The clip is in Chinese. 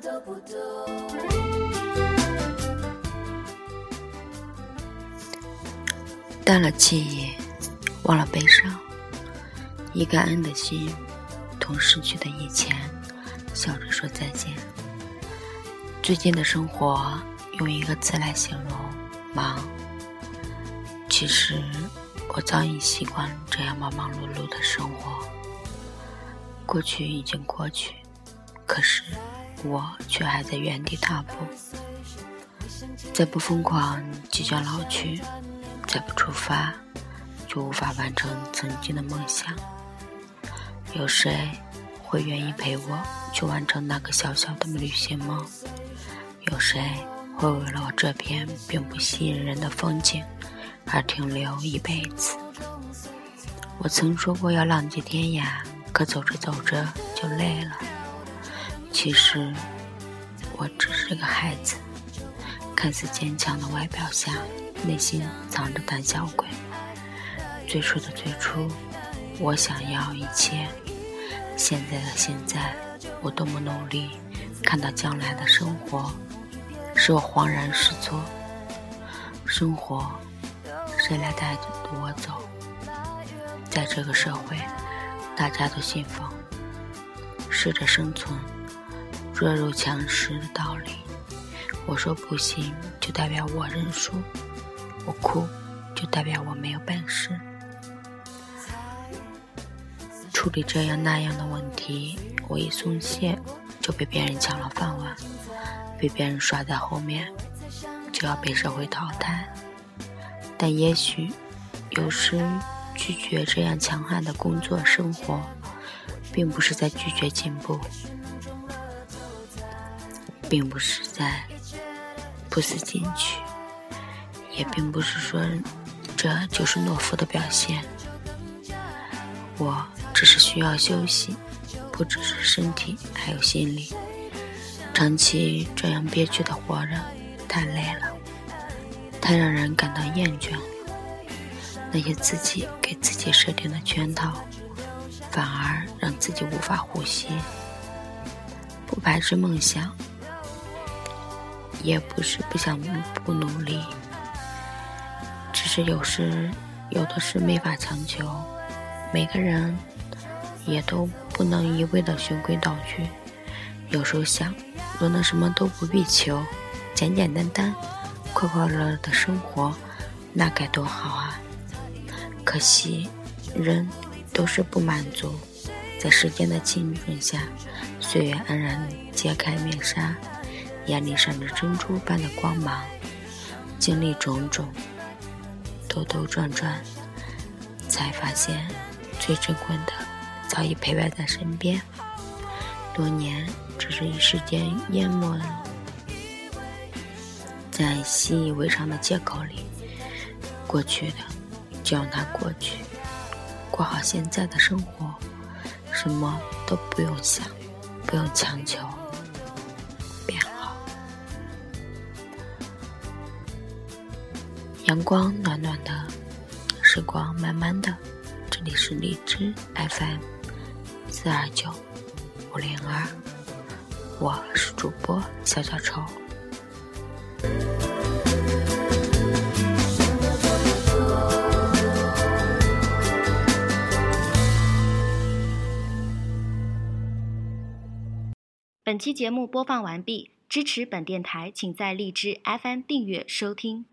都不懂。淡了记忆，忘了悲伤，以感恩的心，同逝去的以前，笑着说再见。最近的生活，用一个词来形容：忙。其实，我早已习惯这样忙忙碌碌的生活。过去已经过去，可是我却还在原地踏步。再不疯狂，即将老去。再不出发，就无法完成曾经的梦想。有谁会愿意陪我去完成那个小小的旅行吗？有谁会为了我这片并不吸引人的风景而停留一辈子？我曾说过要浪迹天涯，可走着走着就累了。其实我只是个孩子，看似坚强的外表下。内心藏着胆小鬼。最初的最初，我想要一切；现在的现在，我多么努力。看到将来的生活，使我恍然失措。生活，谁来带着我走？在这个社会，大家都信奉“适者生存，弱肉强食”的道理。我说不行，就代表我认输。我哭，就代表我没有本事处理这样那样的问题。我一松懈，就被别人抢了饭碗，被别人甩在后面，就要被社会淘汰。但也许，有时拒绝这样强悍的工作生活，并不是在拒绝进步，并不是在不思进取。也并不是说这就是懦夫的表现，我只是需要休息，不只是身体，还有心理。长期这样憋屈的活着，太累了，太让人感到厌倦了。那些自己给自己设定的圈套，反而让自己无法呼吸。不排斥梦想，也不是不想不努力。只是有时，有的事没法强求。每个人也都不能一味的循规蹈矩。有时候想，若能什么都不必求，简简单单、快快乐乐的生活，那该多好啊！可惜，人都是不满足。在时间的浸润下，岁月安然揭开面纱，眼里闪着珍珠般的光芒。经历种种。兜兜转转，才发现最珍贵的早已陪伴在身边。多年只是一时间淹没了，在习以为常的借口里，过去的就让它过去，过好现在的生活，什么都不用想，不用强求。阳光暖暖的，时光慢慢的。这里是荔枝 FM 四二九五零二，我是主播小小丑。本期节目播放完毕，支持本电台，请在荔枝 FM 订阅收听。